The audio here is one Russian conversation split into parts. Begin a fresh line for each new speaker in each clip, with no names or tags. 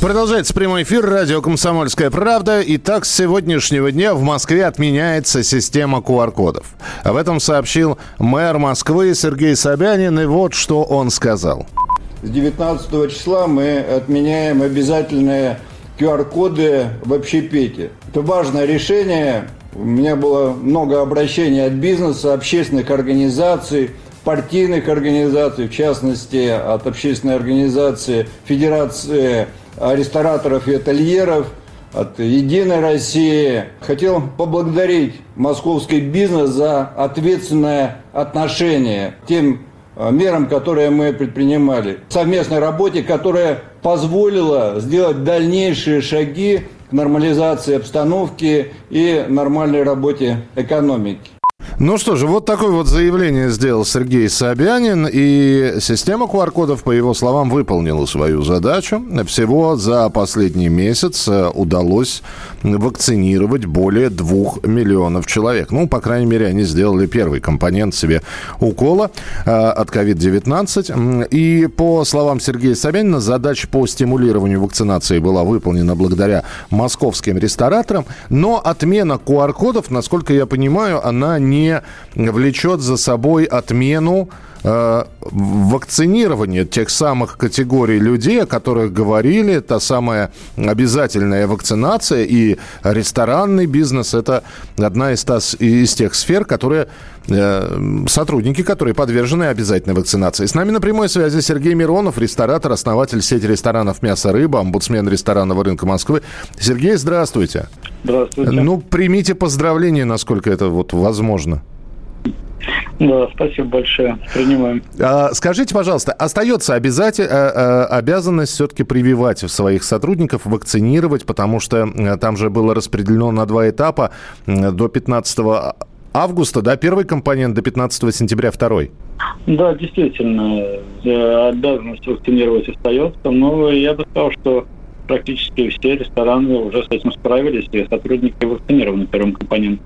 Продолжается прямой эфир радио «Комсомольская правда». Итак, с сегодняшнего дня в Москве отменяется система QR-кодов. Об этом сообщил мэр Москвы Сергей Собянин. И вот что он сказал.
С 19 числа мы отменяем обязательные QR-коды в общепите. Это важное решение. У меня было много обращений от бизнеса, общественных организаций, партийных организаций, в частности, от общественной организации Федерации рестораторов и ательеров, от «Единой России». Хотел поблагодарить московский бизнес за ответственное отношение к тем э, мерам, которые мы предпринимали. Совместной работе, которая позволила сделать дальнейшие шаги к нормализации обстановки и нормальной работе экономики.
Ну что же, вот такое вот заявление сделал Сергей Собянин, и система QR-кодов, по его словам, выполнила свою задачу. Всего за последний месяц э, удалось вакцинировать более двух миллионов человек. Ну, по крайней мере, они сделали первый компонент себе укола э, от COVID-19. И по словам Сергея Собянина, задача по стимулированию вакцинации была выполнена благодаря московским рестораторам, но отмена QR-кодов, насколько я понимаю, она не влечет за собой отмену э, вакцинирования тех самых категорий людей, о которых говорили, та самая обязательная вакцинация и ресторанный бизнес – это одна из, та, из тех сфер, которые э, сотрудники, которые подвержены обязательной вакцинации. С нами на прямой связи Сергей Миронов, ресторатор, основатель сети ресторанов «Мясо, рыба», омбудсмен ресторанного рынка Москвы. Сергей, здравствуйте.
Здравствуйте.
Ну, примите поздравления, насколько это вот возможно.
Да, спасибо большое. Принимаем.
А, скажите, пожалуйста, остается обязатель, а, а, обязанность все-таки прививать своих сотрудников, вакцинировать, потому что э, там же было распределено на два этапа до 15 августа, да, первый компонент, до 15 сентября второй.
Да, действительно, э, обязанность вакцинировать остается, но я бы сказал, что практически все рестораны уже с этим справились, и сотрудники вакцинированы первым компонентом.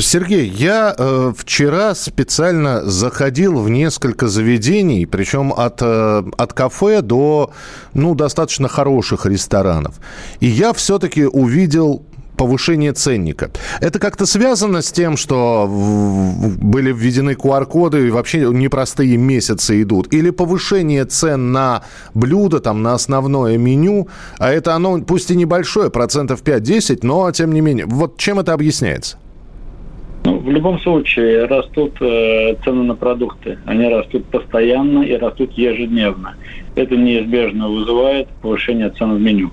Сергей, я э, вчера специально заходил в несколько заведений, причем от, э, от кафе до ну, достаточно хороших ресторанов. И я все-таки увидел повышение ценника. Это как-то связано с тем, что были введены QR-коды и вообще непростые месяцы идут? Или повышение цен на блюда, там, на основное меню, а это оно, пусть и небольшое, процентов 5-10, но тем не менее. Вот чем это объясняется?
Ну, в любом случае растут э, цены на продукты. Они растут постоянно и растут ежедневно. Это неизбежно вызывает повышение цен в меню.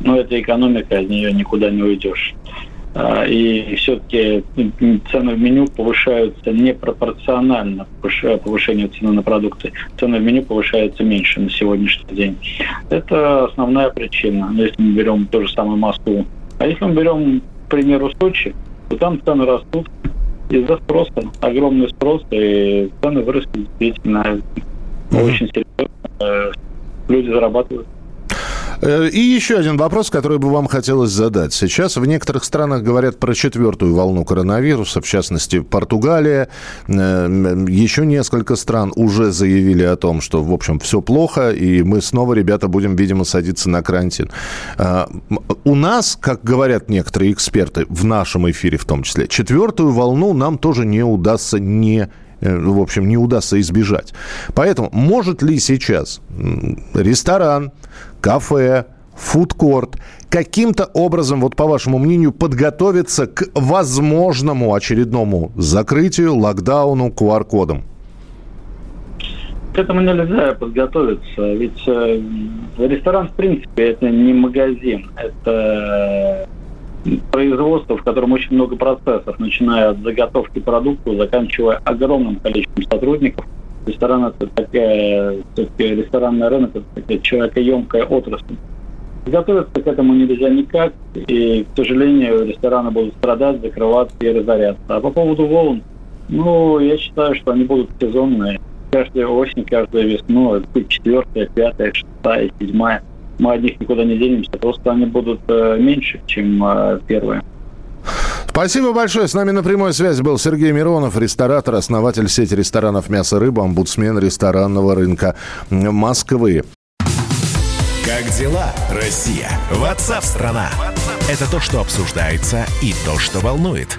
Но это экономика, от нее никуда не уйдешь. А, и все-таки цены в меню повышаются непропорционально повышению цены на продукты. Цены в меню повышаются меньше на сегодняшний день. Это основная причина, если мы берем ту же самую Москву. А если мы берем, к примеру, Сочи, то там цены растут из-за спроса. Огромный спрос, и цены выросли действительно очень серьезно. Люди зарабатывают.
Э, и еще один вопрос, который бы вам хотелось задать. Сейчас в некоторых странах говорят про четвертую волну коронавируса, в частности, Португалия. Э, еще несколько стран уже заявили о том, что, в общем, все плохо, и мы снова, ребята, будем, видимо, садиться на карантин. Э, у нас, как говорят некоторые эксперты, в нашем эфире в том числе, четвертую волну нам тоже не удастся не в общем, не удастся избежать. Поэтому может ли сейчас ресторан, кафе, фудкорт каким-то образом, вот по вашему мнению, подготовиться к возможному очередному закрытию, локдауну, QR-кодом?
К этому нельзя подготовиться, ведь э, ресторан, в принципе, это не магазин, это производство, в котором очень много процессов, начиная от заготовки продукта, заканчивая огромным количеством сотрудников. Ресторан это такая, ресторанный рынок это такая человекоемкая отрасль. Готовиться к этому нельзя никак, и, к сожалению, рестораны будут страдать, закрываться и разоряться. А по поводу волн, Ну, я считаю, что они будут сезонные. Каждую осень, каждую весну, будет четвертая, пятая, шестая, седьмая. Мы от них никуда не денемся. Просто они будут э, меньше, чем э, первые.
Спасибо большое. С нами на прямой связи был Сергей Миронов, ресторатор, основатель сети ресторанов «Мясо и рыба», омбудсмен ресторанного рынка Москвы.
Как дела, Россия? Ватсап-страна! Это то, что обсуждается и то, что волнует.